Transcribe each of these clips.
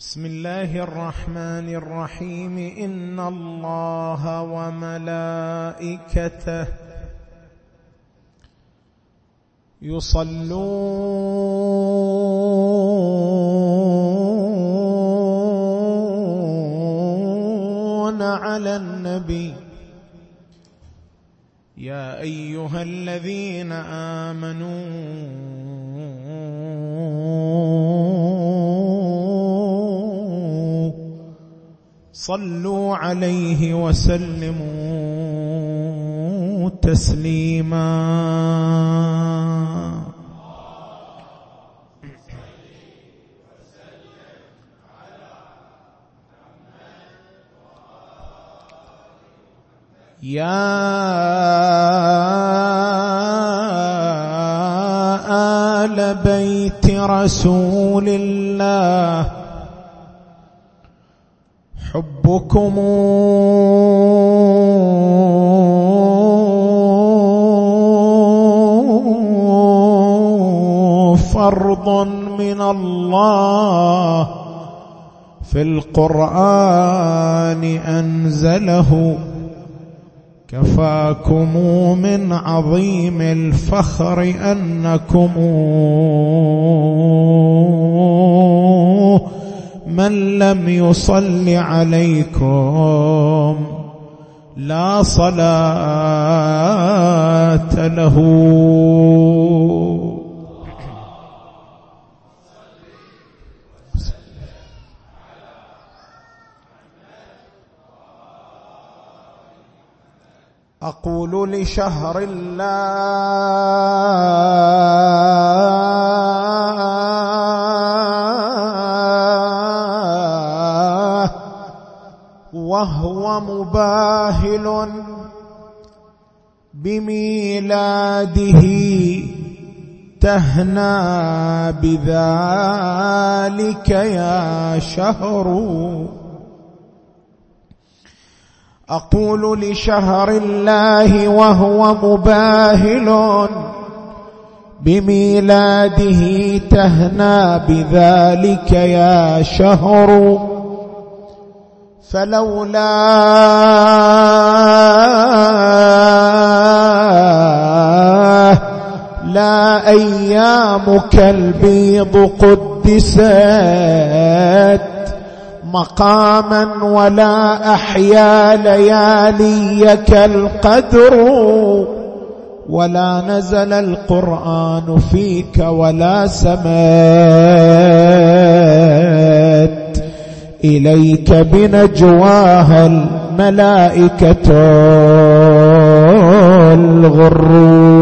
بسم الله الرحمن الرحيم. إن الله وملائكته يصلون على النبي. يا أيها الذين آمنوا صلوا عليه وسلموا تسليما. يا آل بيت رسول الله حبكم فرض من الله. في القرآن أنزله. كفاكم من عظيم الفخر أنكم. من لم يصل عليكم لا صلاة له. أقول لشهر الله وهو مباهل بميلاده تهنى بذلك يا شهر. أقول لشهر الله وهو مباهل بميلاده تهنى بذلك يا شهر. فلولا لا أيامك البيض قدست مقاما ولا احيا لياليك القدر ولا نزل القرآن فيك ولا سمات إليك بنجواها الملائكة الغرور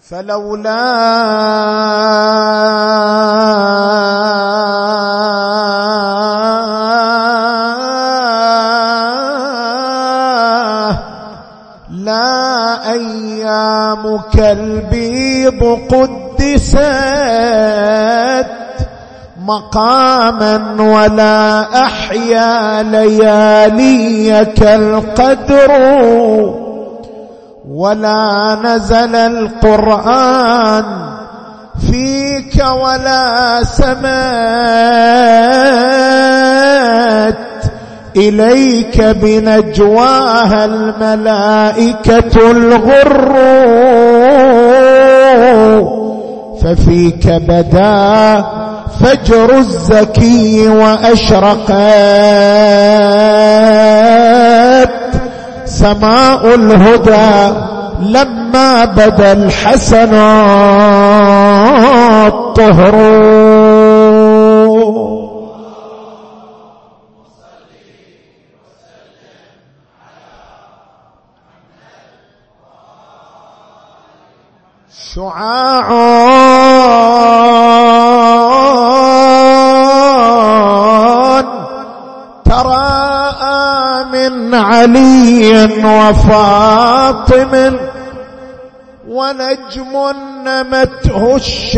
فلولا لا أيامك البيض قدست مقاما ولا أحيا لياليك القدر ولا نزل القرآن فيك ولا سمات إليك بنجواها الملائكة الغر ففيك بدا فجر الزكي واشرقت سماء الهدى لما بدا الحسن الطهر شعاع. تراءى من علي وفاطم ونجم نمته الشمس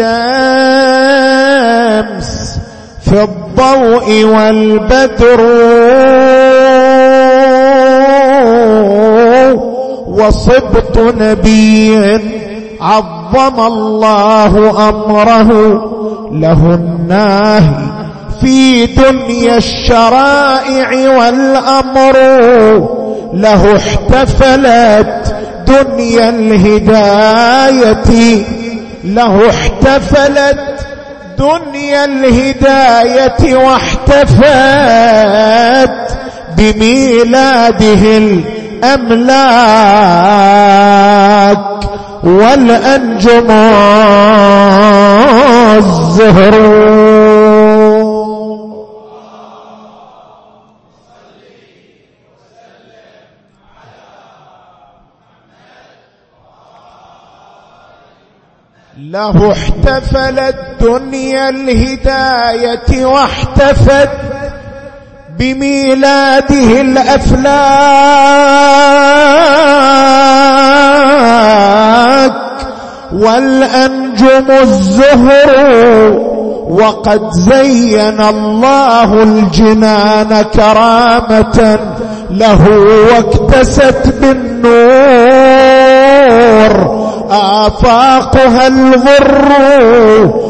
في الضوء والبدر. وصبط نبي عظم الله أمره له الناهي في دنيا الشرائع والأمر له احتفلت دنيا الهداية له احتفلت دنيا الهداية واحتفت بميلاده الأملاك. والأنجم الزهر. له احتفلت دنيا الهداية واحتفت بميلاده الأفلاك والأنجم الزهر. وقد زين الله الجنان كرامة. له واكتست بالنور. آفاقها الغر.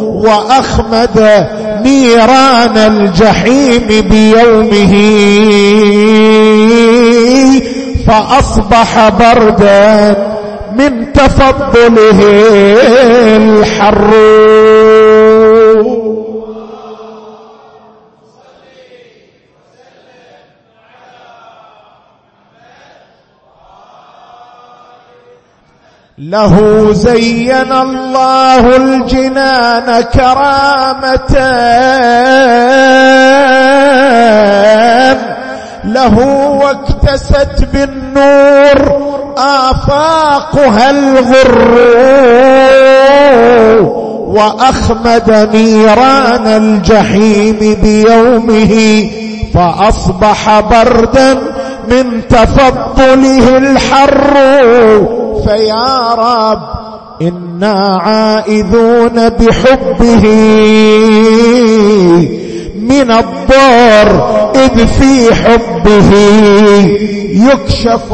وأخمد نيران الجحيم بيومه. فأصبح بردا من تفضله الحر له زين الله الجنان كرامة. له واكتست بالنور آفاقها الغر وأخمد نيران الجحيم بيومه فأصبح بردا من تفضله الحر فيا رب إنا عائذون بحبه من الضار إذ في حبه يكشف.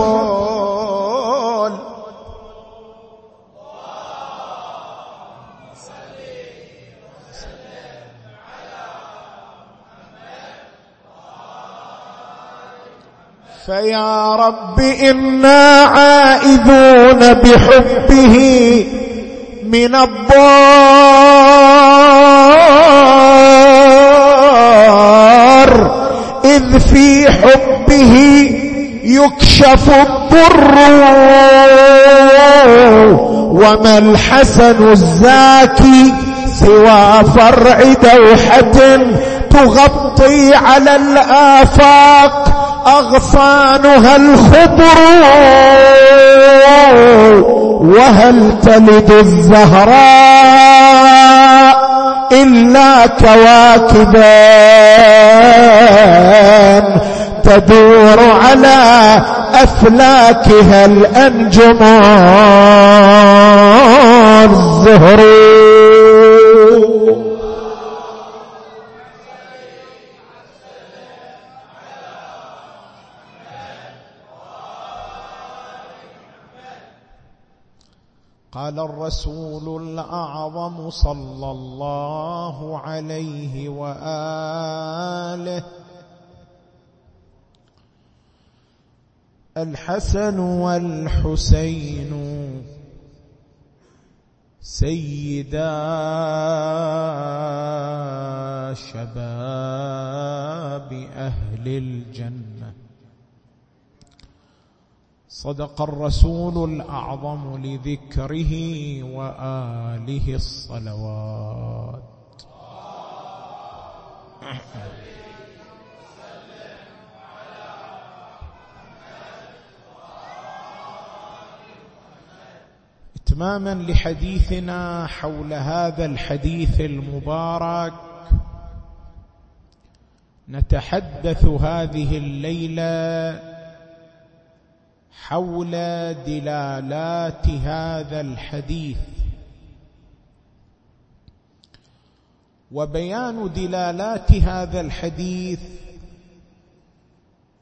فيا رب إنا عائذون بحبه من الضار. إذ في حبه يكشف الضر. وما الحسن الزاكي سوى فرع دوحة تغطي على الآفاق أغصانها الخضر. وهل تلد الزهراء إلا كواكبا تدور على أفلاكها الأنجم الزهر قال الرسول الأعظم صلى الله عليه وآله. الحسن والحسين سيدا شباب أهل الجنة. صدق الرسول الأعظم لذكره وآله الصلوات. إتماما لحديثنا حول هذا الحديث المبارك نتحدث هذه الليلة حول دلالات هذا الحديث. وبيان دلالات هذا الحديث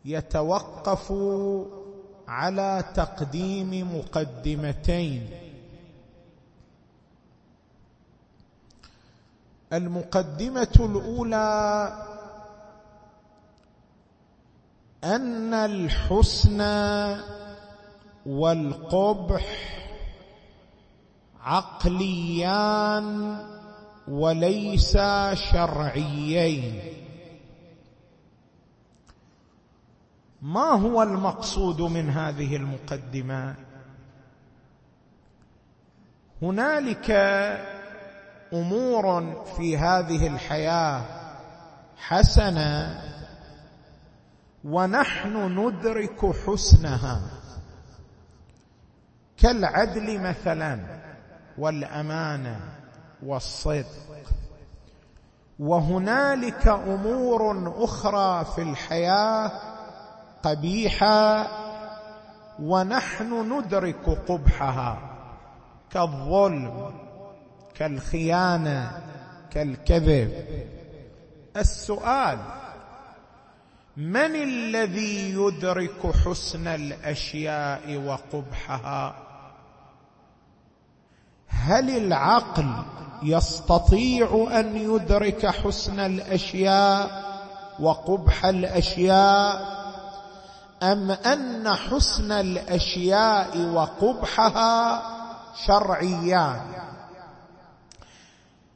يتوقف على تقديم مقدمتين. المقدمة الأولى أن الحسن والقبح عقليان وليس شرعيين. ما هو المقصود من هذه المقدمة؟ هنالك أمور في هذه الحياة حسنة ونحن ندرك حسنها. كالعدل مثلا والأمانة والصدق. وهنالك أمور أخرى في الحياة قبيحة ونحن ندرك قبحها كالظلم كالخيانة كالكذب. السؤال من الذي يدرك حسن الأشياء وقبحها؟ هل العقل يستطيع أن يدرك حسن الأشياء وقبح الأشياء؟ أم أن حسن الأشياء وقبحها شرعيان؟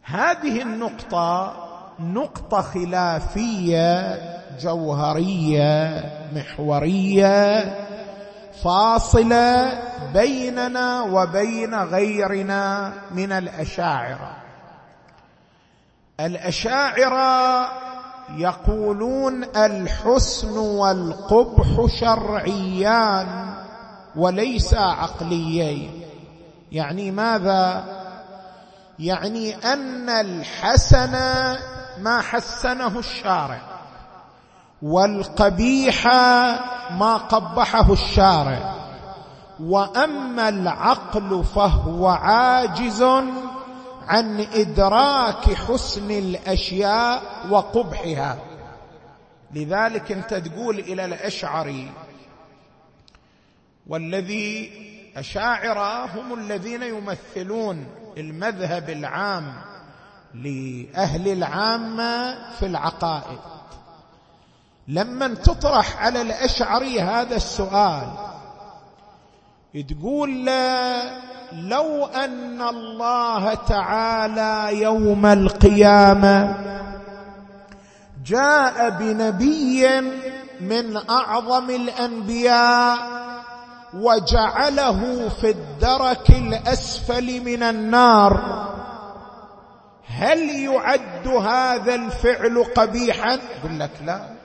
هذه النقطة نقطة خلافية جوهرية محورية. فاصله بيننا وبين غيرنا من الأشاعرة. الأشاعرة يقولون الحسن والقبح شرعيان وليس عقليين. يعني ماذا؟ يعني أن الحسن ما حسنه الشارع. والقبيح ما قبحه الشارع. وأما العقل فهو عاجز عن إدراك حسن الأشياء وقبحها. لذلك انت تقول إلى الاشعري والذي اشاعره هم الذين يمثلون المذهب العام لأهل العامة في العقائد. لما تطرح على الأشعري هذا السؤال. تقول لو أن الله تعالى يوم القيامة جاء بنبي من أعظم الأنبياء وجعله في الدرك الأسفل من النار هل يعد هذا الفعل قبيحا؟ يقول لك لا.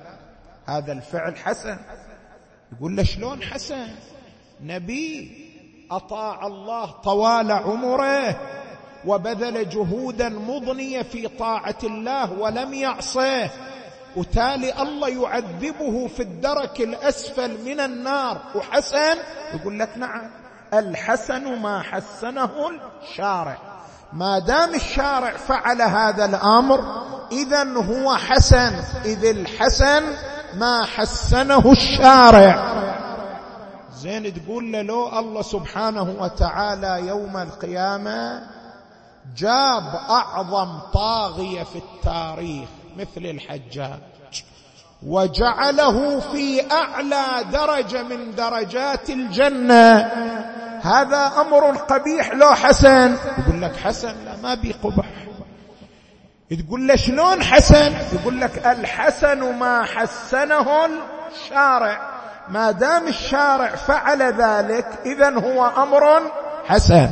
هذا الفعل حسن. يقول له شلون حسن؟ نبي أطاع الله طوال عمره وبذل جهودا مضنية في طاعة الله ولم يعصيه وتالي الله يعذبه في الدرك الأسفل من النار. وحسن؟ يقول لك نعم. الحسن ما حسنه الشارع. ما دام الشارع فعل هذا الأمر اذا هو حسن. إذ الحسن ما حسنه الشارع. زين تقول له لو الله سبحانه وتعالى يوم القيامة جاب أعظم طاغية في التاريخ مثل الحجاج. وجعله في أعلى درجة من درجات الجنة. هذا أمر قبيح لو حسن. يقول لك حسن لا ما بي قبح تقول له شلون حسن؟ يقول لك الحسن ما حسنه الشارع. ما دام الشارع فعل ذلك اذا هو أمر حسن.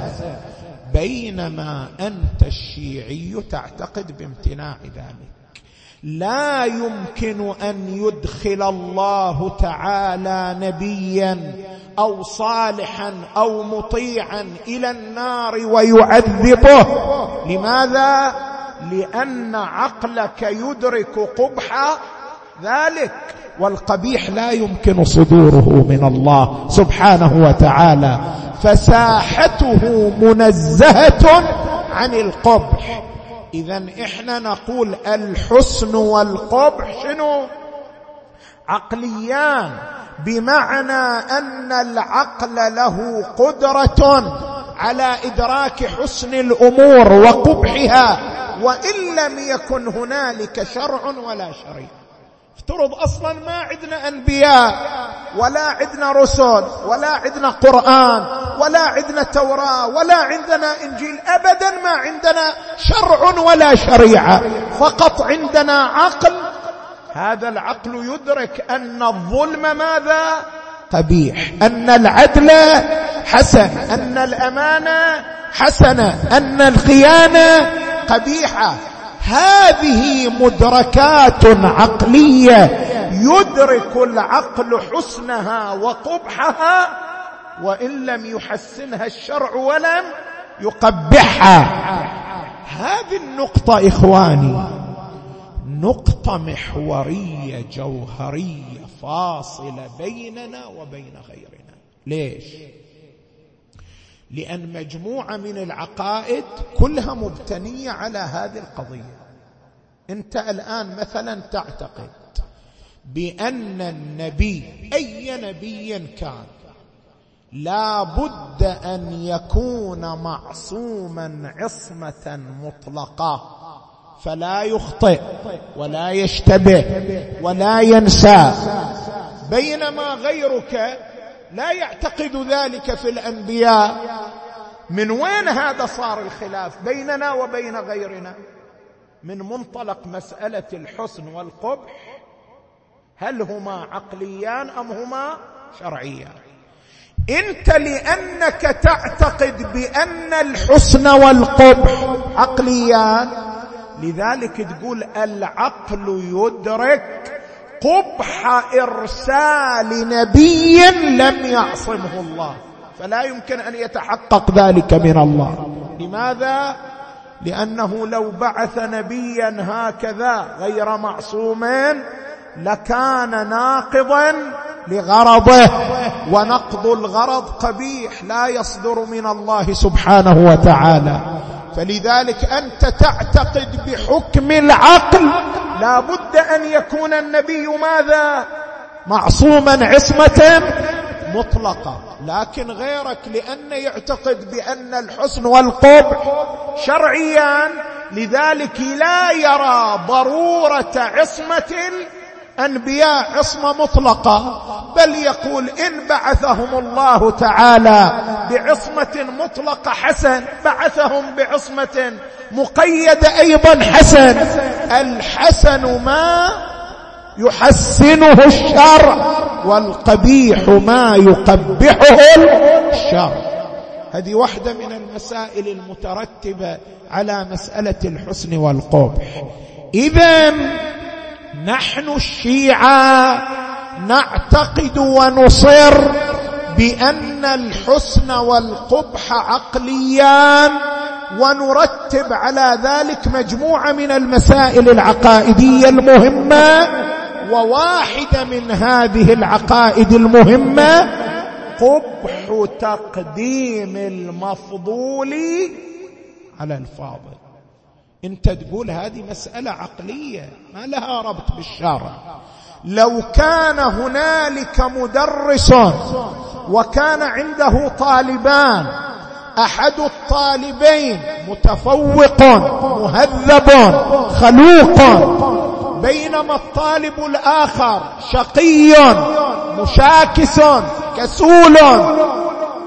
بينما أنت الشيعي تعتقد بامتناع ذلك. لا يمكن أن يدخل الله تعالى نبيا أو صالحا أو مطيعا إلى النار ويعذبه. لماذا؟ لأن عقلك يدرك قبح ذلك والقبيح لا يمكن صدوره من الله سبحانه وتعالى فساحته منزهة عن القبح. اذا إحنا نقول الحسن والقبح شنو؟ عقليان بمعنى أن العقل له قدرة على إدراك حسن الأمور وقبحها. وإن لم يكن هنالك شرع ولا شريعة. افترض أصلا ما عندنا أنبياء ولا عندنا رسل ولا عندنا قرآن ولا عندنا توراة ولا عندنا إنجيل ابدا ما عندنا شرع ولا شريعة. فقط عندنا عقل. هذا العقل يدرك أن الظلم ماذا؟ قبيح. أن العدل حسن. أن الأمانة حسنه أن الخيانة قبيحة. هذه مدركات عقلية يدرك العقل حسنها وقبحها وإن لم يحسنها الشرع ولم يقبحها. هذه النقطة إخواني نقطة محورية جوهرية فاصلة بيننا وبين غيرنا. ليش؟ لأن مجموعة من العقائد كلها مبتنية على هذه القضية. أنت الآن مثلا تعتقد بأن النبي أي نبي كان لا بد أن يكون معصوما عصمة مطلقة فلا يخطئ ولا يشتبه ولا ينسى. بينما غيرك لا يعتقد ذلك في الأنبياء. من وين هذا صار الخلاف بيننا وبين غيرنا؟ من منطلق مسألة الحسن والقبح. هل هما عقليان أم هما شرعيان؟ أنت لأنك تعتقد بأن الحسن والقبح عقليان لذلك تقول العقل يدرك قبح إرسال نبي لم يعصمه الله. فلا يمكن أن يتحقق ذلك من الله. لماذا؟ لأنه لو بعث نبيا هكذا غير معصوم لكان ناقضا لغرضه. ونقض الغرض قبيح لا يصدر من الله سبحانه وتعالى. فلذلك أنت تعتقد بحكم العقل لا بد أن يكون النبي ماذا؟ معصوما عصمة مطلقة. لكن غيرك لأن يعتقد بأن الحسن والقبح شرعيان لذلك لا يرى ضرورة عصمة الانبياء عصمة مطلقة بل يقول إن بعثهم الله تعالى بعصمة مطلقة حسن بعثهم بعصمة مقيدة أيضا حسن. الحسن ما يحسنه الشرع والقبيح ما يقبحه الشرع هذه واحدة من المسائل المترتبة على مسألة الحسن والقبح. اذا نحن الشيعة نعتقد ونصر بأن الحسن والقبح عقليان ونرتب على ذلك مجموعة من المسائل العقائدية المهمة وواحده من هذه العقائد المهمة قبح تقديم المفضول على الفاضل. انت تقول هذه مسألة عقلية ما لها ربط بالشرع لو كان هنالك مدرس وكان عنده طالبان أحد الطالبين متفوق مهذب خلوق بينما الطالب الآخر شقي مشاكس كسول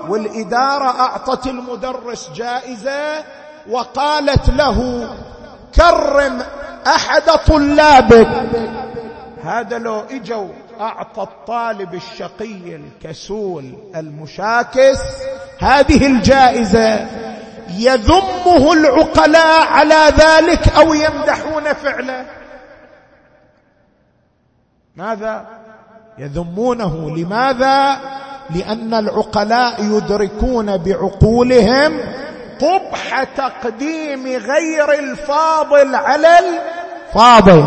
والإدارة أعطت المدرس جائزة وقالت له كرم أحد طلابك. هذا لو إجوا أعطى الطالب الشقي الكسول المشاكس هذه الجائزة يذمه العقلاء على ذلك أو يمدحون فعله. ماذا؟ يذمونه. لماذا؟ لأن العقلاء يدركون بعقولهم قبح تقديم غير الفاضل على الفاضل.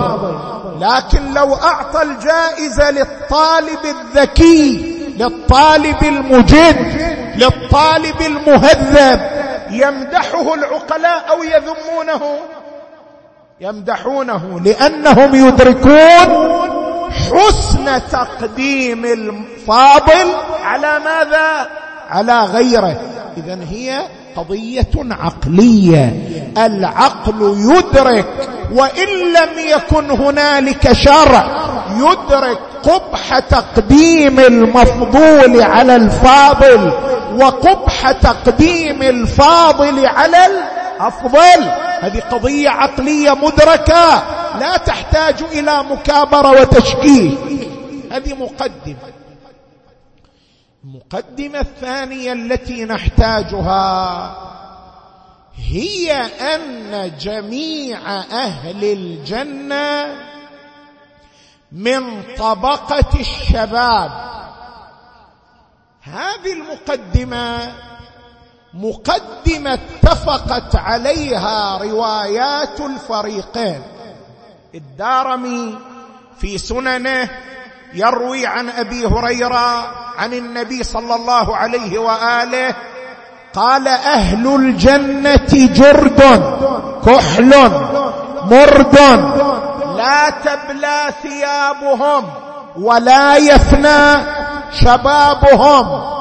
لكن لو أعطى الجائزه للطالب الذكي للطالب المجد للطالب المهذب يمدحه العقلاء أو يذمونه؟ يمدحونه لأنهم يدركون حسن تقديم الفاضل على ماذا؟ على غيره. اذا هي قضية عقلية. العقل يدرك وإن لم يكن هنالك شرع يدرك قبح تقديم المفضول على الفاضل وقبح تقديم الفاضل على الأفضل. هذه قضية عقلية مدركة لا تحتاج إلى مكابرة وتشكيك هذه مقدمة. المقدمة الثانية التي نحتاجها هي أن جميع أهل الجنة من طبقة الشباب. هذه المقدمة مقدمة اتفقت عليها روايات الفريقين. الدارمي في سننه يروي عن أبي هريرة عن النبي صلى الله عليه وآله قال أهل الجنة جرد كحل مرد لا تبلى ثيابهم ولا يفنى شبابهم.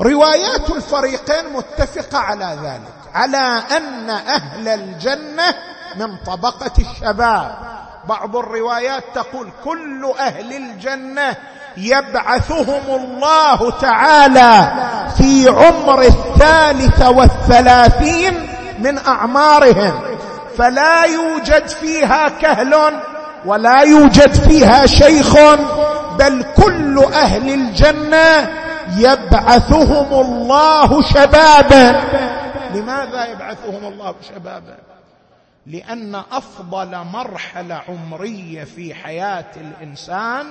روايات الفريقين متفقة على ذلك على أن أهل الجنة من طبقة الشباب. بعض الروايات تقول كل أهل الجنة يبعثهم الله تعالى في عمر الثالث والثلاثين من أعمارهم. فلا يوجد فيها كهل ولا يوجد فيها شيخ بل كل أهل الجنة يبعثهم الله شبابا. لماذا يبعثهم الله شبابا؟ لأن أفضل مرحلة عمرية في حياة الإنسان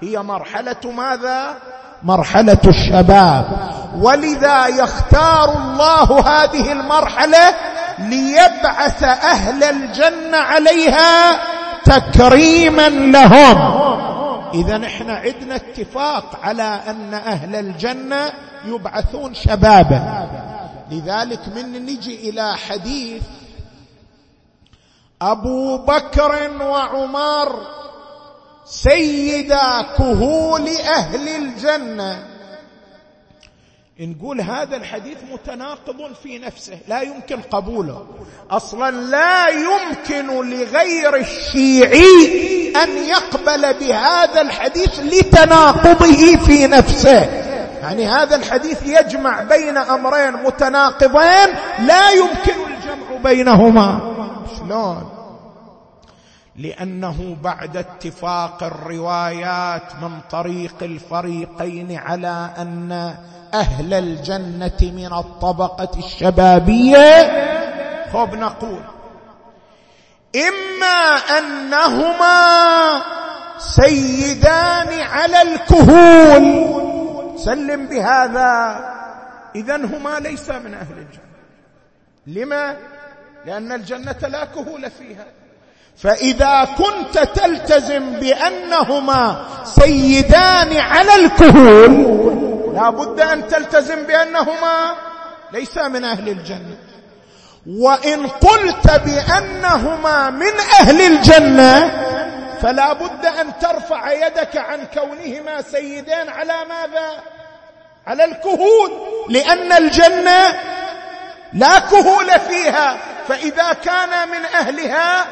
هي مرحلة ماذا؟ مرحلة الشباب. ولذا يختار الله هذه المرحلة ليبعث أهل الجنة عليها تكريما لهم. إذا إحنا عندنا اتفاق على أن أهل الجنة يبعثون شبابا. لذلك من نجي إلى حديث ابو بكر وعمر سيدا كهول أهل الجنة. نقول هذا الحديث متناقض في نفسه لا يمكن قبوله. أصلا لا يمكن لغير الشيعي أن يقبل بهذا الحديث لتناقضه في نفسه. يعني هذا الحديث يجمع بين أمرين متناقضين لا يمكن الجمع بينهما. شلون لأنه بعد اتفاق الروايات من طريق الفريقين على أن أهل الجنة من الطبقة الشبابية خب نقول. إما أنهما سيدان على الكهول. سلم بهذا. اذا هما ليس من أهل الجنة. لما؟ لأن الجنة لا كهول فيها. فإذا كنت تلتزم بأنهما سيدان على الكهول لا بد أن تلتزم بأنهما ليس من أهل الجنة. وإن قلت بأنهما من أهل الجنة فلا بد أن ترفع يدك عن كونهما سيدين على ماذا؟ على الكهول. لأن الجنة لا كهول فيها فإذا كان من أهلها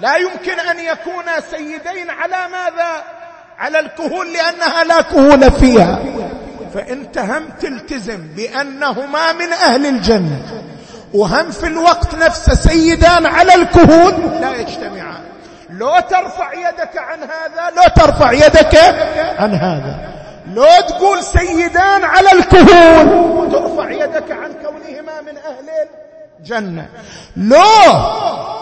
لا يمكن أن يكونا سيدين على ماذا؟ على الكهول لأنها لا كهول فيها. فانت هم تلتزم بأنهما من أهل الجنة وهم في الوقت نفسه سيدان على الكهول لا يجتمعان. لو ترفع يدك عن هذا لو ترفع يدك عن هذا. لو تقول سيدان على الكهول ترفع يدك عن الجنه لو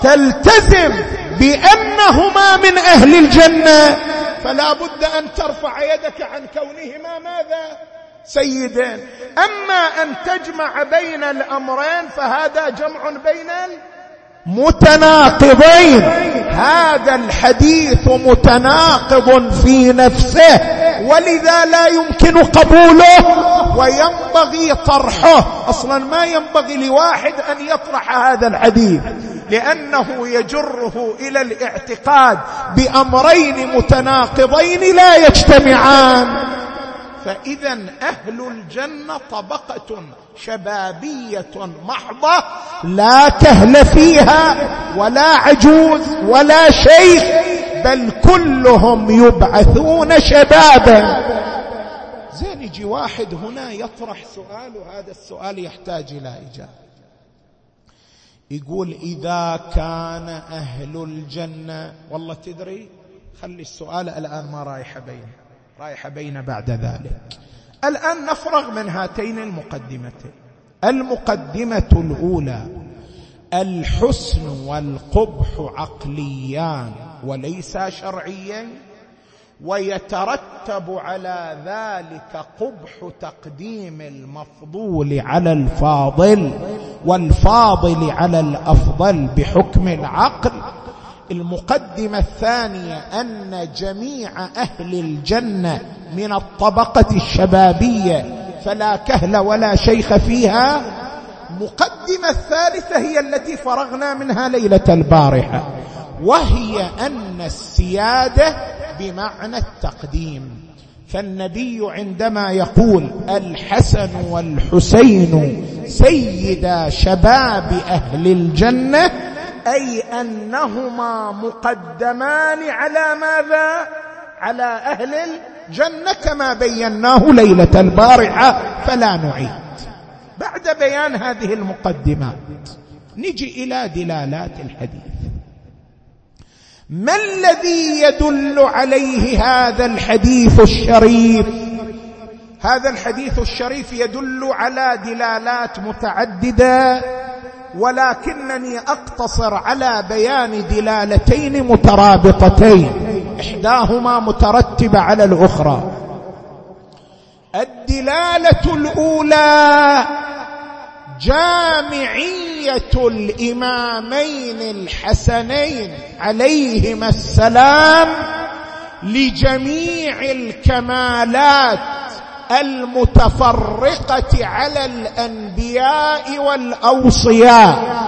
تلتزم بأنهما من أهل الجنة فلا بد أن ترفع يدك عن كونهما. ماذا؟ سيدين. أما أن تجمع بين الأمرين فهذا جمع بين متناقضين. هذا الحديث متناقض في نفسه ولذا لا يمكن قبوله وينبغي طرحه. أصلا ما ينبغي لواحد أن يطرح هذا الحديث لأنه يجره إلى الاعتقاد بأمرين متناقضين لا يجتمعان. فإذا أهل الجنة طبقة شبابية محضة لا كهل فيها ولا عجوز ولا شيخ بل كلهم يبعثون شبابا. زين يجي واحد هنا يطرح سؤال وهذا السؤال يحتاج إلى إجابة. يقول إذا كان أهل الجنة والله تدري خلي السؤال الآن ما رايح بينه رايح بين بعد ذلك. الآن نفرغ من هاتين المقدمتين. المقدمة الأولى الحسن والقبح عقليان وليس شرعيين ويترتب على ذلك قبح تقديم المفضول على الفاضل والفاضل على الأفضل بحكم العقل. المقدمة الثانية أن جميع أهل الجنة من الطبقة الشبابية فلا كهل ولا شيخ فيها. مقدمة الثالثة هي التي فرغنا منها ليلة البارحة وهي أن السيادة بمعنى التقديم. فالنبي عندما يقول الحسن والحسين سيدا شباب أهل الجنة أي أنهما مقدمان على ماذا؟ على أهل الجنة كما بيناه ليلة البارحة فلا نعيد. بعد بيان هذه المقدمات نجي إلى دلالات الحديث. ما الذي يدل عليه هذا الحديث الشريف؟ هذا الحديث الشريف يدل على دلالات متعددة ولكنني أقتصر على بيان دلالتين مترابطتين إحداهما مترتبة على الأخرى. الدلالة الأولى جامعية الإمامين الحسنين عليهما السلام لجميع الكمالات المتفرقة على الأنبياء والأوصياء.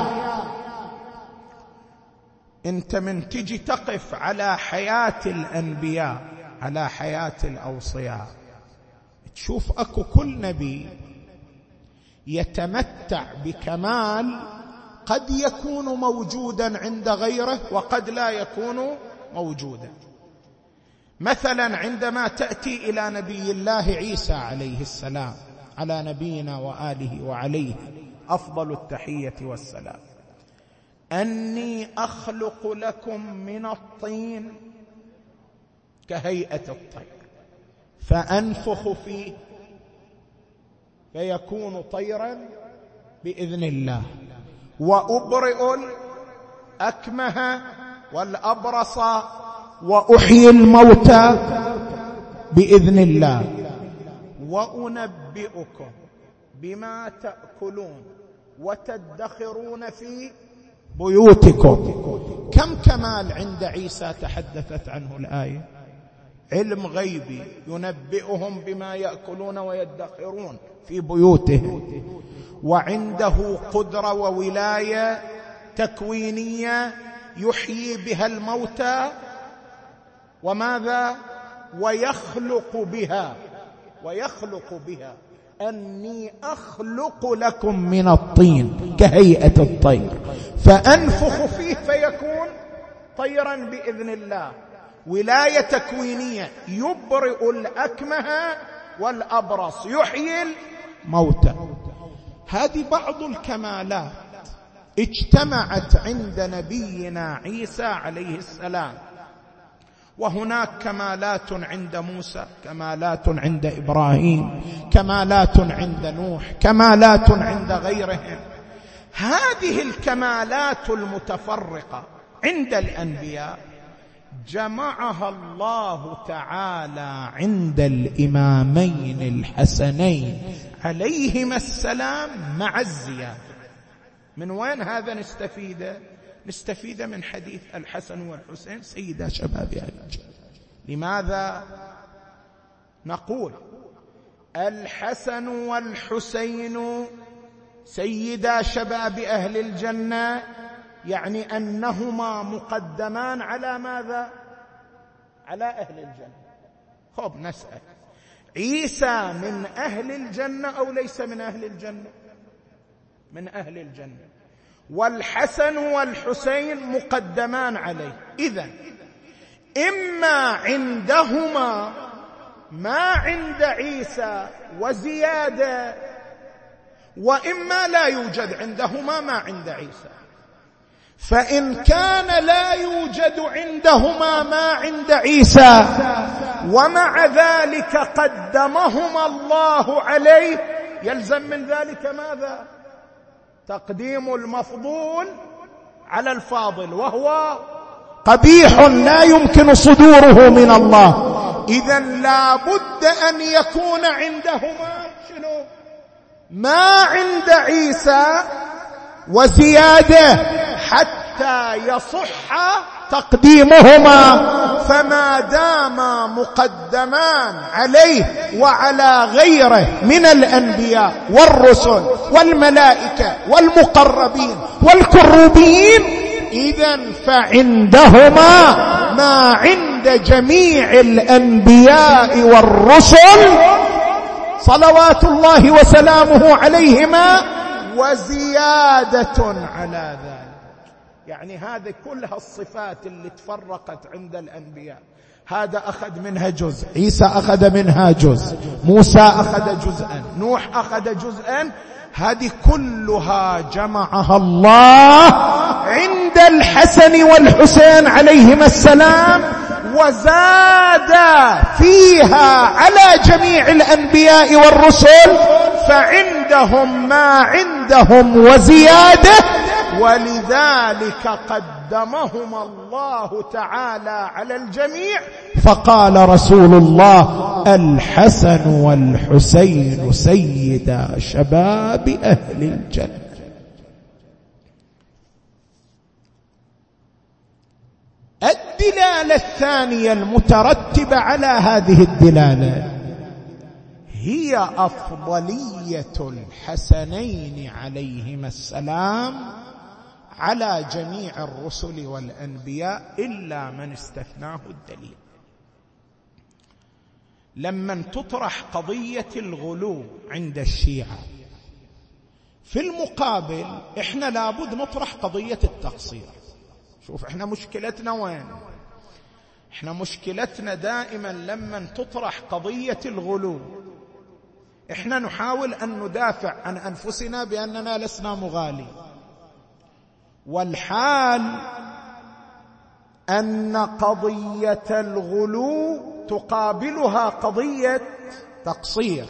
انت من تجي تقف على حياة الأنبياء على حياة الأوصياء. تشوف أكو كل نبي يتمتع بكمال قد يكون موجودا عند غيره وقد لا يكون موجودا. مثلا عندما تأتي إلى نبي الله عيسى عليه السلام على نبينا وآله وعليه أفضل التحية والسلام. أني أخلق لكم من الطين كهيئة الطير فأنفخ فيه فيكون طيرا بإذن الله. وأبرئ الأكمه والأبرص وأحيي الموتى بإذن الله. وأنبئكم بما تأكلون وتدخرون في بيوتكم. كم كمال عند عيسى تحدثت عنه الآية؟ علم غيبي ينبئهم بما يأكلون ويدخرون في بيوتهم وعنده قدرة وولاية تكوينية يحيي بها الموتى وماذا؟ ويخلق بها. ويخلق بها. أني أخلق لكم من الطين كهيئة الطير. فأنفخ فيه فيكون طيرا بإذن الله. ولاية تكوينية. يبرئ الأكمه والأبرص. يحيي الموتى. هذه بعض الكمالات اجتمعت عند نبينا عيسى عليه السلام. وهناك كمالات عند موسى كمالات عند إبراهيم كمالات عند نوح كمالات عند غيرهم. هذه الكمالات المتفرقة عند الأنبياء جمعها الله تعالى عند الإمامين الحسنين عليهما السلام مع الزيادة. من وين هذا نستفيده؟ نستفيد من حديث الحسن والحسين سيدا شباب أهل الجنه لماذا نقول الحسن والحسين سيدا شباب أهل الجنة يعني أنهما مقدمان على ماذا؟ على أهل الجنة. خب نسأل. عيسى من أهل الجنة أو ليس من أهل الجنة؟ من أهل الجنة. والحسن والحسين مقدمان عليه. إذا إما عندهما ما عند عيسى وزيادة وإما لا يوجد عندهما ما عند عيسى. فإن كان لا يوجد عندهما ما عند عيسى ومع ذلك قدمهما الله عليه. يلزم من ذلك ماذا؟ تقديم المفضول على الفاضل وهو قبيح لا يمكن صدوره من الله. اذا لا بد أن يكون عندهما شنو؟ ما عند عيسى وزيادة حتى يصح تقديمهما فما داما مقدمان عليه وعلى غيره من الأنبياء والرسل والملائكة والمقربين والكروبين إذا فعندهما ما عند جميع الأنبياء والرسل صلوات الله وسلامه عليهما وزيادة على ذلك. يعني هذه كلها الصفات اللي تفرقت عند الأنبياء. هذا أخذ منها جزء عيسى أخذ منها جزء موسى أخذ جزءا نوح أخذ جزءا. هذه كلها جمعها الله عند الحسن والحسين عليهما السلام وزاد فيها على جميع الأنبياء والرسل فعندهم ما عندهم وزيادة ولذلك قدمهما الله تعالى على الجميع. فقال رسول الله الحسن والحسين سيدا شباب أهل الجنة. الدلالة الثانية المترتبة على هذه الدلالة هي أفضلية الحسنين عليهما السلام على جميع الرسل والأنبياء إلا من استثناه الدليل. لما تطرح قضية الغلو عند الشيعة في المقابل إحنا لابد نطرح قضية التقصير. شوف إحنا مشكلتنا وين؟ إحنا مشكلتنا دائما لما تطرح قضية الغلو. إحنا نحاول أن ندافع عن أنفسنا بأننا لسنا مغالين. والحال أن قضية الغلو تقابلها قضية تقصير.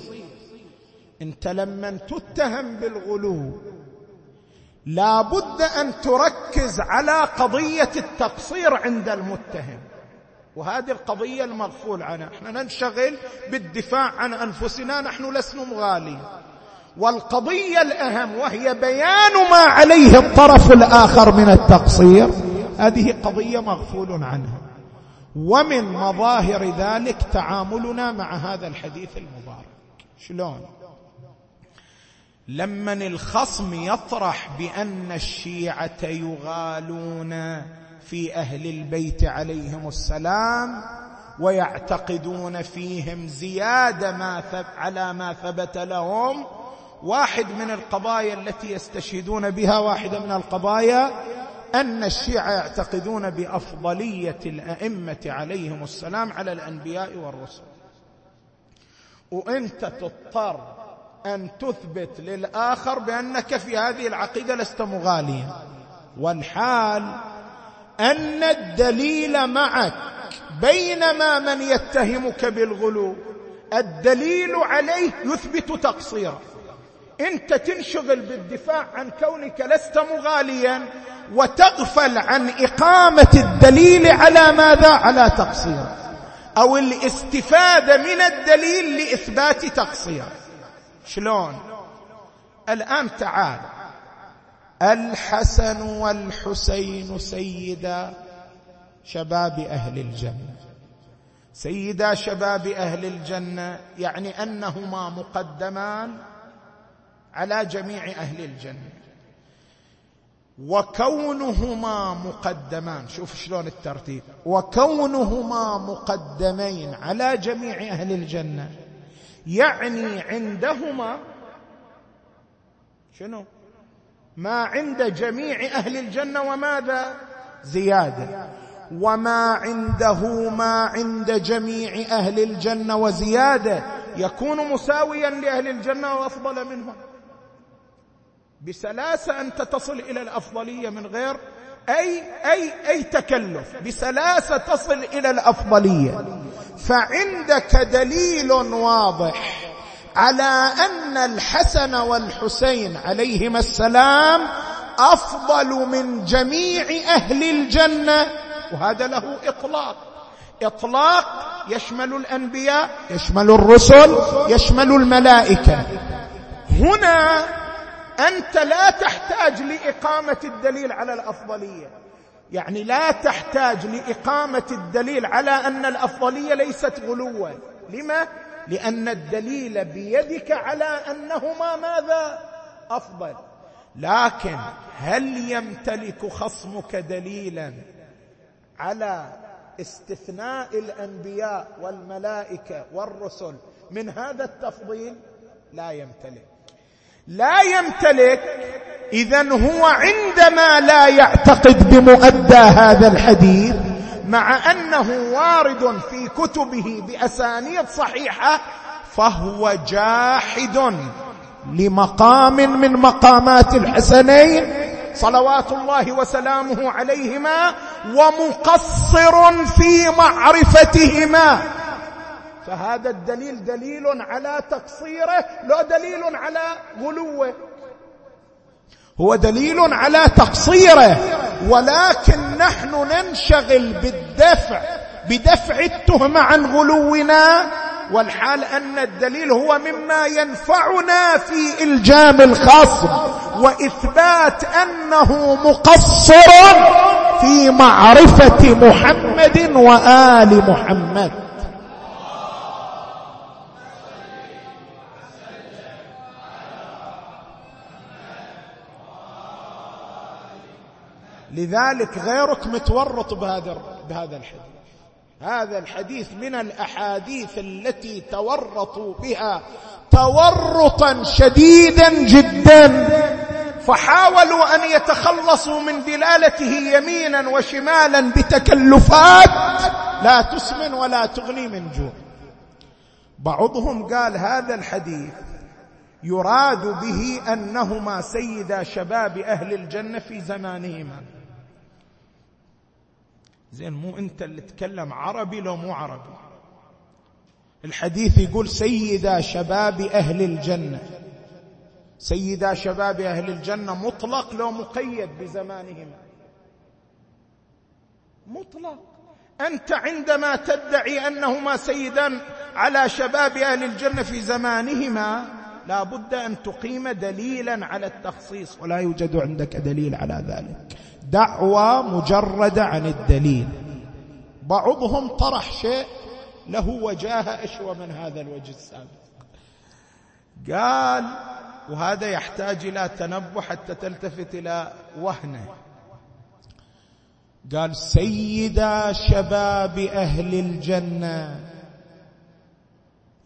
أنت لما تتهم بالغلو لا بد أن تركز على قضية التقصير عند المتهم. وهذه القضية المغفول عنها. إحنا ننشغل بالدفاع عن أنفسنا نحن لسنا مغالين. والقضية الأهم وهي بيان ما عليه الطرف الآخر من التقصير هذه قضية مغفول عنها. ومن مظاهر ذلك تعاملنا مع هذا الحديث المبارك. شلون؟ لما الخصم يطرح بأن الشيعة يغالون في أهل البيت عليهم السلام ويعتقدون فيهم زيادة ما على ما ثبت لهم واحد من القضايا التي يستشهدون بها واحدة من القضايا أن الشيعة يعتقدون بأفضلية الأئمة عليهم السلام على الأنبياء والرسل. وانت تضطر أن تثبت للآخر بأنك في هذه العقيدة لست مغاليا. والحال أن الدليل معك بينما من يتهمك بالغلو الدليل عليه يثبت تقصيره انت تنشغل بالدفاع عن كونك لست مغاليا وتغفل عن إقامة الدليل على ماذا؟ على تقصير. أو الاستفادة من الدليل لإثبات تقصير. شلون؟ الآن تعال. الحسن والحسين سيدا شباب أهل الجنة. سيدا شباب أهل الجنة يعني أنهما مقدمان على جميع أهل الجنة. وكونهما مقدمان. شوف شلون الترتيب. وكونهما مقدمين على جميع أهل الجنة. يعني عندهما شنو؟ ما عند جميع أهل الجنة وماذا؟ زيادة. وما عنده ما عند جميع أهل الجنة وزيادة. يكون مساويا لأهل الجنة وأفضل منهم. بسلاسة انت تصل إلى الأفضلية من غير أي أي أي تكلف. بسلاسة تصل إلى الأفضلية. فعندك دليل واضح على أن الحسن والحسين عليهما السلام أفضل من جميع أهل الجنة. وهذا له إطلاق. إطلاق يشمل الأنبياء يشمل الرسل يشمل الملائكة. هنا أنت لا تحتاج لإقامة الدليل على الأفضلية. يعني لا تحتاج لإقامة الدليل على أن الأفضلية ليست غلوا. لما؟ لأن الدليل بيدك على أنهما ماذا؟ أفضل. لكن هل يمتلك خصمك دليلا على استثناء الأنبياء والملائكة والرسل من هذا التفضيل؟ لا يمتلك. لا يمتلك اذا هو عندما لا يعتقد بمؤدى هذا الحديث مع أنه وارد في كتبه بأسانيد صحيحة فهو جاحد لمقام من مقامات الحسنين صلوات الله وسلامه عليهما ومقصر في معرفتهما. فهذا الدليل دليل على تقصيره لا دليل على غلوه. هو دليل على تقصيره ولكن نحن ننشغل بالدفع بدفع التهمة عن غلونا. والحال أن الدليل هو مما ينفعنا في إلجام الخصم وإثبات أنه مقصر في معرفة محمد وآل محمد. لذلك غيرك متورط بهذا بهذا الحديث. هذا الحديث من الأحاديث التي تورطوا بها تورطا شديدا جدا. فحاولوا أن يتخلصوا من دلالته يمينا وشمالا بتكلفات لا تسمن ولا تغني من جوع. بعضهم قال هذا الحديث يراد به أنهما سيدا شباب أهل الجنة في زمانهما. زين مو انت اللي تتكلم عربي لو مو عربي. الحديث يقول سيدا شباب أهل الجنة. سيدا شباب أهل الجنة مطلق لو مقيد بزمانهما مطلق. أنت عندما تدعي أنهما سيدا على شباب أهل الجنة في زمانهما لا بد أن تقيم دليلا على التخصيص ولا يوجد عندك دليل على ذلك. دعوى مجردة عن الدليل. بعضهم طرح شيء له وجاهة اشوى من هذا الوجه السابق؟ قال وهذا يحتاج إلى تنبه حتى تلتفت إلى وهنه. قال سيدا شباب أهل الجنة.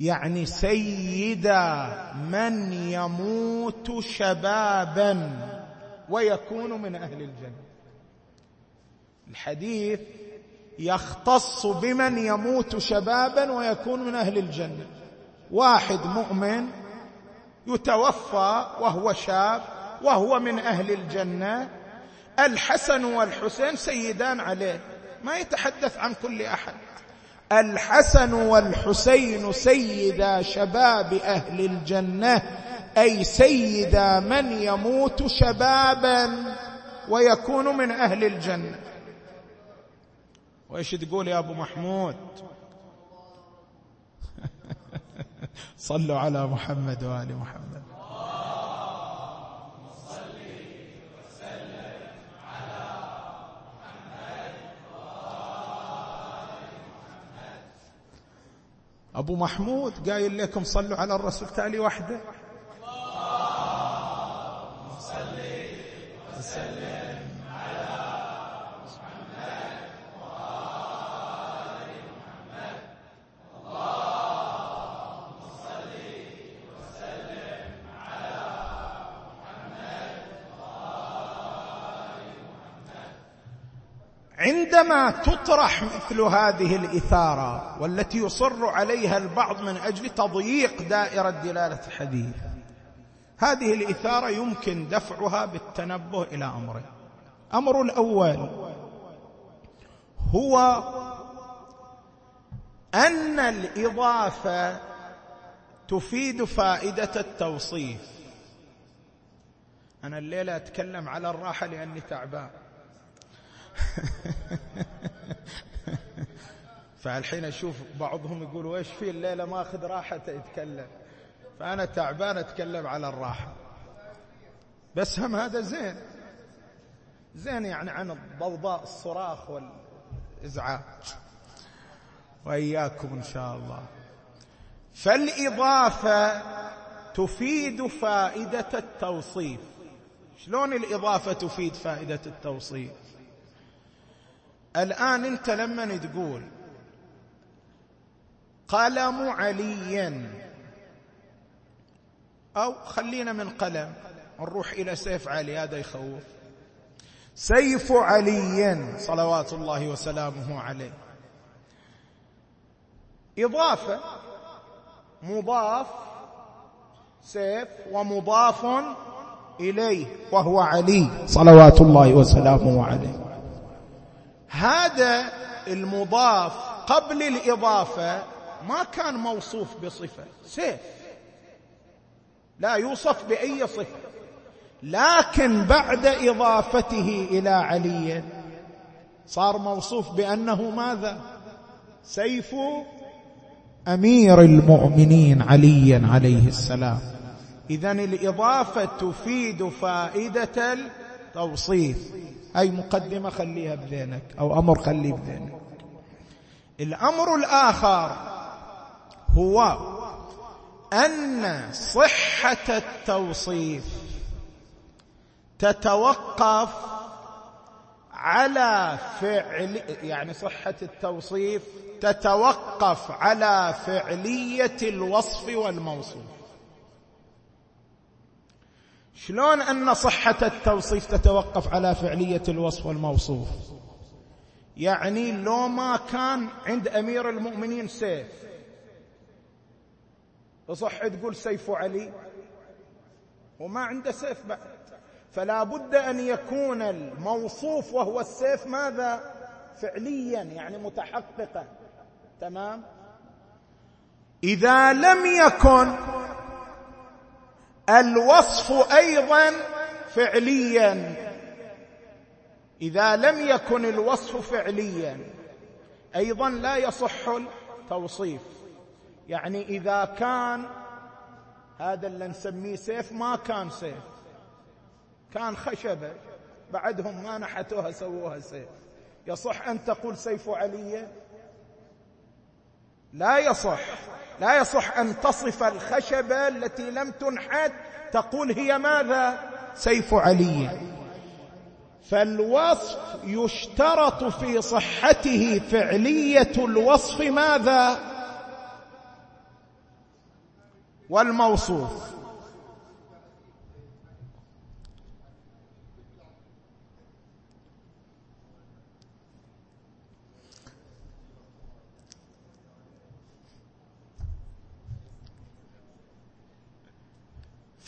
يعني سيدا من يموت شبابا ويكون من أهل الجنة. الحديث يختص بمن يموت شبابا ويكون من أهل الجنة. واحد مؤمن يتوفى وهو شاب وهو من أهل الجنة الحسن والحسين سيدان عليه ما يتحدث عن كل أحد. الحسن والحسين سيدا شباب أهل الجنة أي سيدا من يموت شبابا ويكون من أهل الجنة. وإيش تقول يا أبو محمود؟ صلوا على محمد وآل محمد. أبو محمود قايل لكم صلوا على الرسول تالي وحده صلي وسلم عندما تطرح مثل هذه الإثارة والتي يصر عليها البعض من أجل تضييق دائرة دلالة الحديث. هذه الإثارة يمكن دفعها بالتنبه إلى أمرين. أمر الأول هو أن الإضافة تفيد فائدة التوصيف. أنا الليلة أتكلم على الراحة لأني تعبان. فالحين أشوف بعضهم يقول إيش في الليلة ماخذ راحته يتكلم. فأنا تعبان أتكلم على الراحة. بس هم هذا زين. زين يعني عن الضوضاء الصراخ والإزعاج. وإياكم إن شاء الله. فالإضافة تفيد فائدة التوصيف. شلون الإضافة تفيد فائدة التوصيف؟ الآن أنت لما تقول قلم علي أو خلينا من قلم نروح إلى سيف علي هذا يخوف. سيف علي صلوات الله وسلامه عليه. إضافة مضاف سيف ومضاف إليه وهو علي صلوات الله وسلامه عليه. هذا المضاف قبل الإضافة ما كان موصوف بصفة سيف. لا يوصف بأي صفة. لكن بعد إضافته إلى علي صار موصوف بأنه ماذا؟ سيف أمير المؤمنين عليا عليه السلام. اذا الإضافة تفيد فائدة التوصيف. أي مقدمة خليها بذهنك أو أمر خليه بذهنك. الأمر الآخر هو أن صحة التوصيف تتوقف على فعل يعني صحة التوصيف تتوقف على فعلية الوصف والموصوف. شلون أن صحة التوصيف تتوقف على فعلية الوصف والموصوف؟ يعني لو ما كان عند أمير المؤمنين سيف تصح تقول سيف علي؟ وما عنده سيف بعد. فلا بد أن يكون الموصوف وهو السيف ماذا؟ فعليا يعني متحققا. تمام؟ إذا لم يكن الوصف أيضا فعليا. إذا لم يكن الوصف فعليا أيضا لا يصح التوصيف. يعني إذا كان هذا اللي نسميه سيف ما كان سيف. كان خشبة بعدهم ما نحتوها سووها سيف. يصح أن تقول سيف علي لا يصح لا يصح أن تصف الخشبه التي لم تنحت تقول هي ماذا؟ سيف علي. فالوصف يشترط في صحته فعلية الوصف ماذا؟ والموصوف.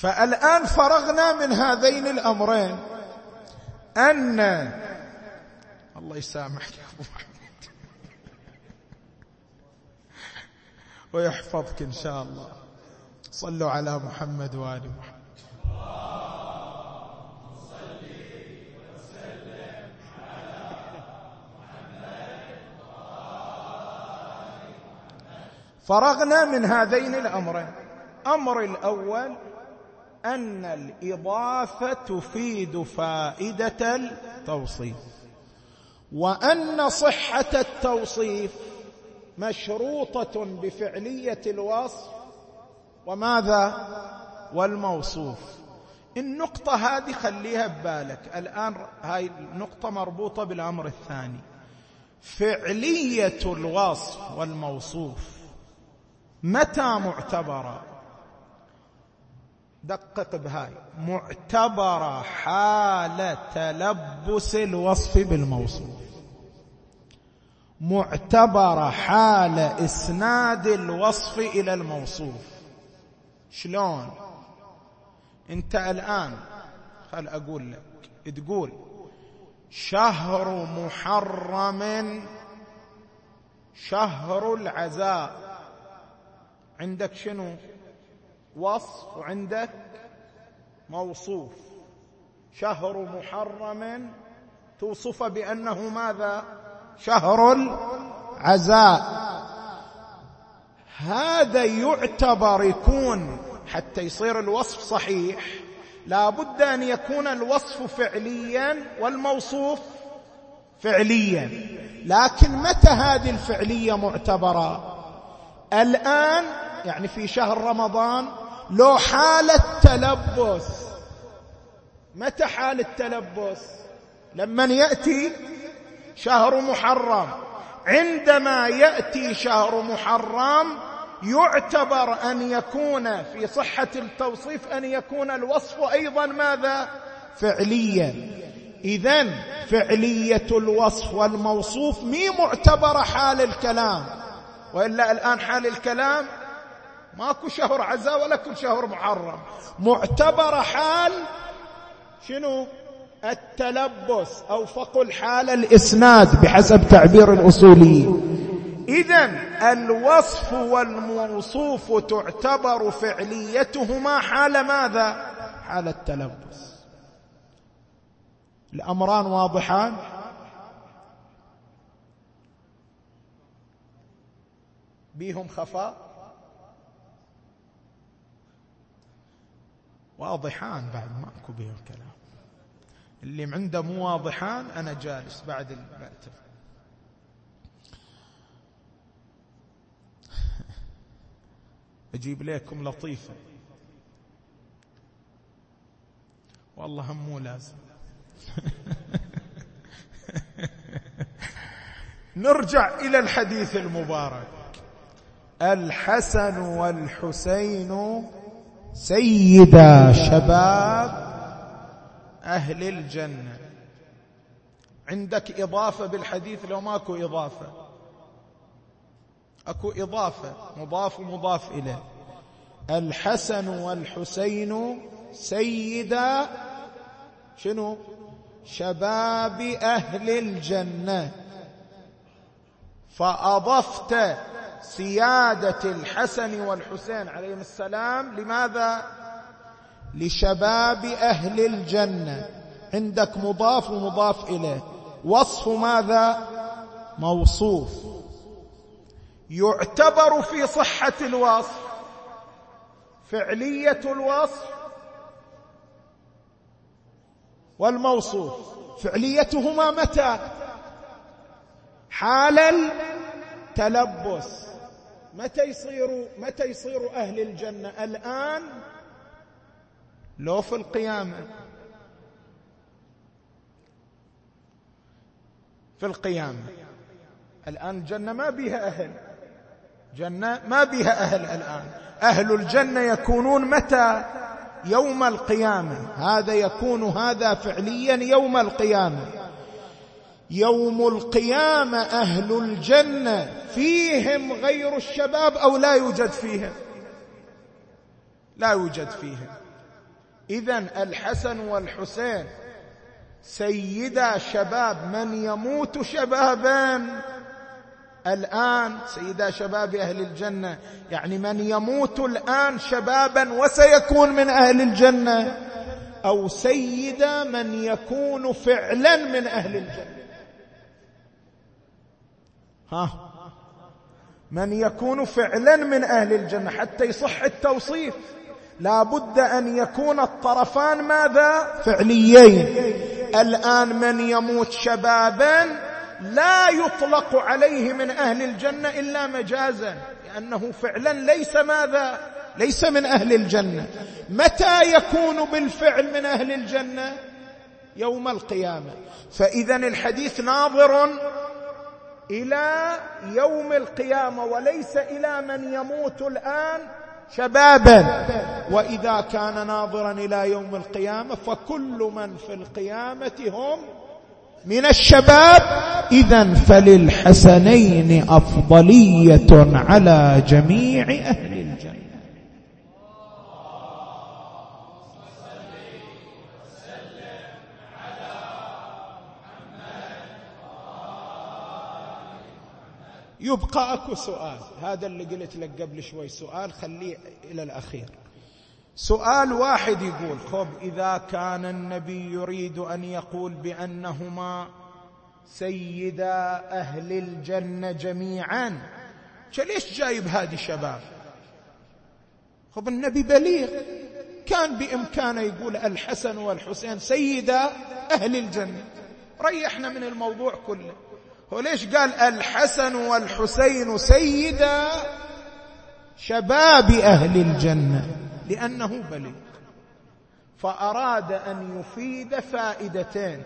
فالآن فرغنا من هذين الأمرين. ان الله يسامحك يا أبو محمد. ويحفظك إن شاء الله. صلوا على محمد وآل محمد. فرغنا من هذين الأمرين. أمر الأول أن الإضافة تفيد فائدة التوصيف. وأن صحة التوصيف مشروطة بفعلية الوصف. وماذا؟ والموصوف. النقطه هذه خليها ببالك. الآن هاي النقطه مربوطة بالأمر الثاني. فعلية الوصف والموصوف متى معتبرة؟ دقق بهاي. معتبرة حال تلبس الوصف بالموصوف. معتبره حال إسناد الوصف إلى الموصوف. شلون؟ انت الآن خل أقول لك تقول شهر محرم شهر العزاء. عندك شنو؟ وصف وعندك موصوف. شهر محرم توصف بأنه ماذا؟ شهر العزاء. هذا يعتبر يكون حتى يصير الوصف صحيح. لا بد أن يكون الوصف فعليا والموصوف فعليا. لكن متى هذه الفعلية معتبرة؟ الآن يعني في شهر رمضان لو حاله تلبس متى حال التلبس؟ لمن يأتي شهر محرم. عندما يأتي شهر محرم يعتبر أن يكون في صحة التوصيف أن يكون الوصف أيضا ماذا؟ فعليا. اذا فعلية الوصف والموصوف مي معتبره حال الكلام. وإلا الآن حال الكلام؟ ماكو شهر عزاء ولا كل شهر محرم. معتبره حال شنو؟ التلبس أو فقل حال الإسناد بحسب تعبير الاصوليين اذا الوصف والموصوف تعتبر فعليتهما حال ماذا؟ حال التلبس. الأمران واضحان؟ بيهم خفاء؟ واضحان بعد ماكو بيهم كلام اللي عنده مو واضحان أنا جالس بعد المأتف أجيب لكم لطيفة. والله هم مو لازم. نرجع إلى الحديث المبارك. الحسن والحسين سيدا شباب أهل الجنة. عندك إضافة بالحديث؟ لو ماكو إضافة. أكو إضافة. مضاف ومضاف إليه. الحسن والحسين سيدا شنو؟ شباب أهل الجنة. فأضفت سيادة الحسن والحسين عليهم السلام. لماذا؟ لشباب أهل الجنة. عندك مضاف ومضاف إليه. وصف ماذا؟ موصوف. يعتبر في صحة الوصف. فعلية الوصف والموصوف. فعليتهما متى؟ حال التلبس. متى يصيروا متى يصيروا أهل الجنة؟ الآن؟ لو في القيامة. في القيامة. الآن الجنة ما بها أهل. جنة ما بها أهل الآن. أهل الجنة يكونون متى؟ يوم القيامة. هذا يكون هذا فعليا يوم القيامة. يوم القيامة أهل الجنة فيهم غير الشباب أو لا يوجد فيهم؟ لا يوجد فيهم. اذا الحسن والحسين سيدا شباب من يموت شبابا. الآن سيدا شباب أهل الجنة يعني من يموت الآن شبابا وسيكون من أهل الجنة أو سيدا من يكون فعلا من أهل الجنة. ها. من يكون فعلا من أهل الجنة حتى يصح التوصيف لا بد أن يكون الطرفان ماذا؟ فعليين. الآن من يموت شبابا لا يطلق عليه من أهل الجنة إلا مجازا لأنه فعلا ليس ماذا؟ ليس من أهل الجنة. متى يكون بالفعل من أهل الجنة؟ يوم القيامة. فاذا الحديث ناظر إلى يوم القيامة وليس إلى من يموت الآن شبابا. وإذا كان ناظرا إلى يوم القيامة فكل من في القيامة هم من الشباب. اذا فللحسنين أفضلية على جميع أهل الجنه يبقى اكو سؤال. هذا اللي قلت لك قبل شوي. سؤال خليه إلى الأخير. سؤال واحد يقول خب إذا كان النبي يريد أن يقول بأنهما سيدا أهل الجنة جميعا ليش جايب هذه شباب؟ خب النبي بليغ. كان بإمكانه يقول الحسن والحسين سيدا أهل الجنة. ريحنا من الموضوع كله. هو ليش قال الحسن والحسين سيدا شباب أهل الجنة؟ لأنه بليغ. فأراد أن يفيد فائدتين.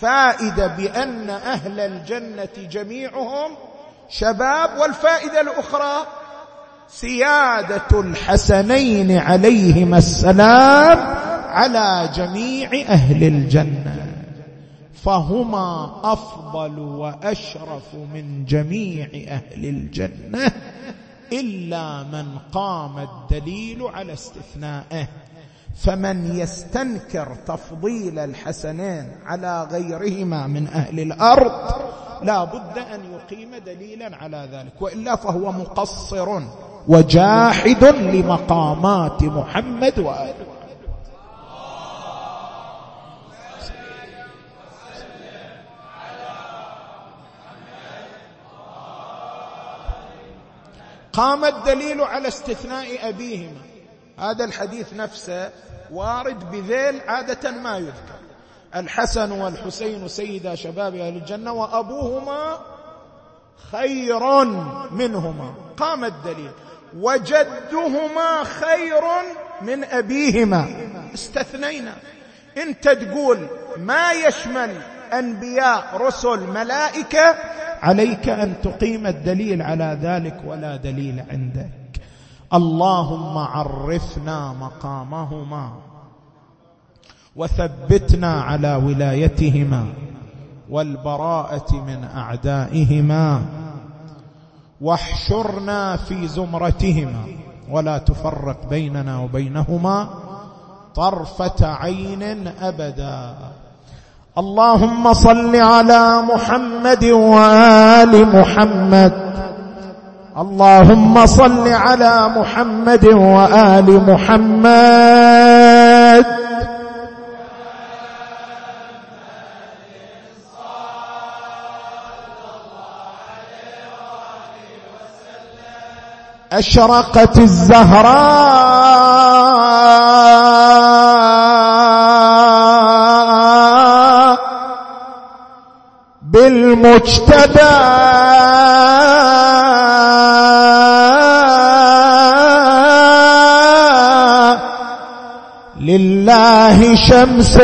فائده بأن أهل الجنة جميعهم شباب والفائدة الأخرى سيادة الحسنين عليهما السلام على جميع أهل الجنة. فهما أفضل وأشرف من جميع أهل الجنة إلا من قام الدليل على استثنائه. فمن يستنكر تفضيل الحسنين على غيرهما من أهل الأرض لا بد أن يقيم دليلا على ذلك وإلا فهو مقصر وجاحد لمقامات محمد وآله. قام الدليل على استثناء أبيهما. هذا الحديث نفسه وارد بذيل عادة ما يذكر. الحسن والحسين سيدا شباب أهل الجنة وأبوهما خير منهما. قام الدليل. وجدهما خير من أبيهما. استثنينا. انت تقول ما يشمل أنبياء رسل ملائكة عليك أن تقيم الدليل على ذلك ولا دليل عندك. اللهم عرفنا مقامهما وثبتنا على ولايتهما والبراءة من أعدائهما واحشرنا في زمرتهما ولا تفرق بيننا وبينهما طرفة عين أبدا. اللهم صل على محمد وآل محمد. اللهم صل على محمد وآل محمد. أشرقت الزهراء بالمجتبى لله شمس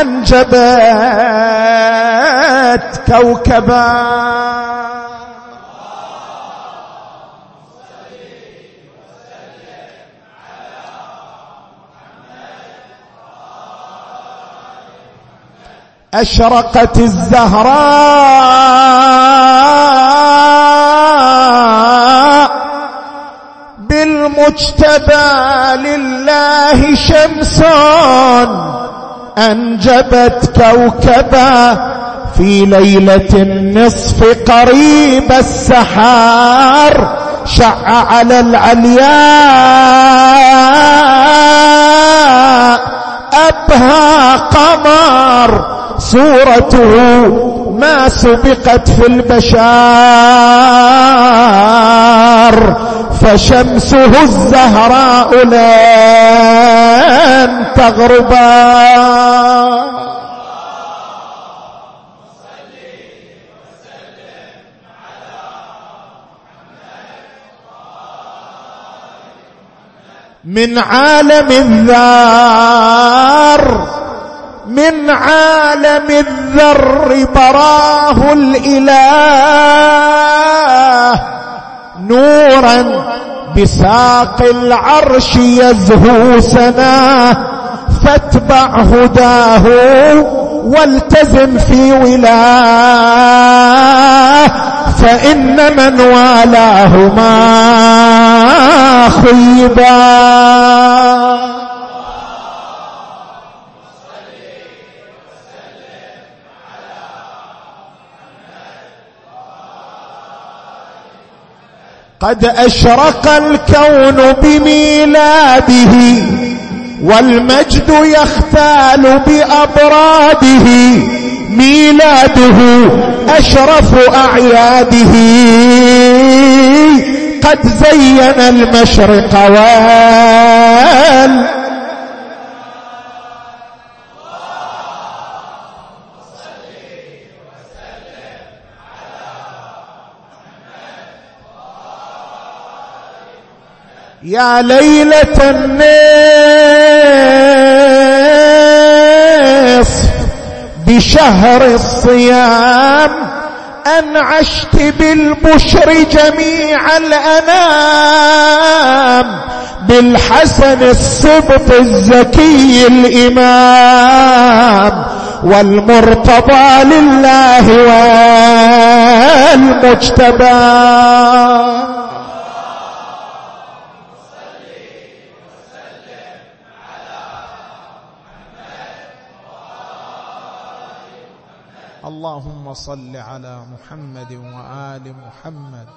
أنجبت كوكبا. أشرقت الزهراء بالمجتبى لله شمس أنجبت كوكبا في ليلة النصف قريب السحار شع على العلياء أبهى قمر صورته ما سبقت في البشار فشمسه الزهراء لن تغربا. من عالم الذار من عالم الذر براه الإله. نورا بساق العرش يزهو سناه فاتبع هداه والتزم في ولاة. فإن من والاه ما خيبا. قد أشرق الكون بميلاده والمجد يختال بأبراده ميلاده أشرف أعياده. قد زين المشرق وال يا ليلة النصف بشهر الصيام أنعشت بالبشر جميع الأنام بالحسن السبط الزكي الإمام والمرتضى لله والمجتبى. اللهم صل على محمد وآل محمد.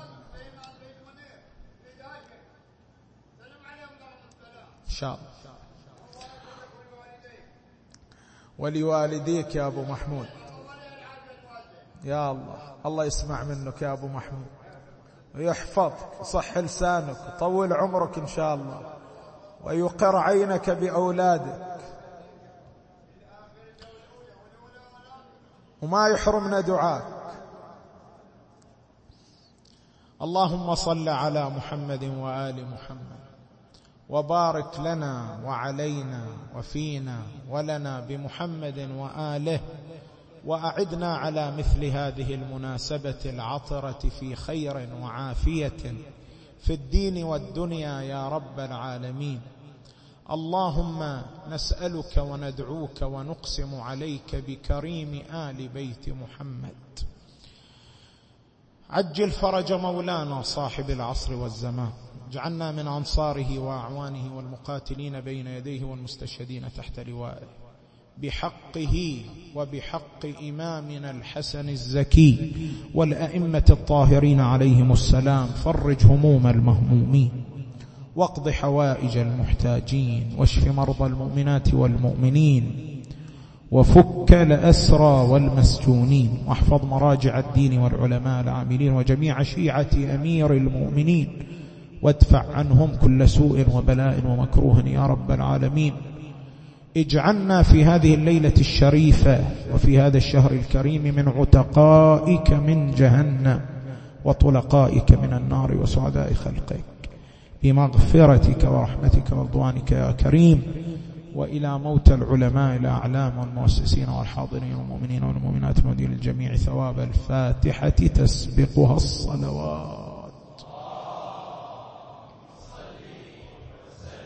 إن شاء الله. ولوالديك يا أبو محمود. يا الله. الله يسمع منك يا أبو محمود. ويحفظك صح لسانك وطول عمرك إن شاء الله. ويقر عينك بأولادك. وما يحرمنا دعاء اللهم صل على محمد وآل محمد وبارك لنا وعلينا وفينا ولنا بمحمد وآله وأعدنا على مثل هذه المناسبة العطرة في خير وعافية في الدين والدنيا يا رب العالمين. اللهم نسألك وندعوك ونقسم عليك بكريم آل بيت محمد. عجل فرج مولانا صاحب العصر والزمان. جعلنا من أنصاره وأعوانه والمقاتلين بين يديه والمستشهدين تحت لوائه. بحقه وبحق إمامنا الحسن الزكي والأئمة الطاهرين عليهم السلام فرج هموم المهمومين. واقض حوائج المحتاجين واشف مرضى المؤمنات والمؤمنين وفك الأسرى والمسجونين واحفظ مراجع الدين والعلماء العاملين وجميع شيعة أمير المؤمنين وادفع عنهم كل سوء وبلاء ومكروه يا رب العالمين. اجعلنا في هذه الليلة الشريفة وفي هذا الشهر الكريم من عتقائك من جهنم وطلقائك من النار وسعداء خلقك. بمغفرتك ورحمتك ورضوانك يا كريم وإلى موت العلماء الأعلام والمؤسسين والحاضرين والمؤمنين والمؤمنات المدين الجميع ثواب الفاتحة تسبقها الصلوات.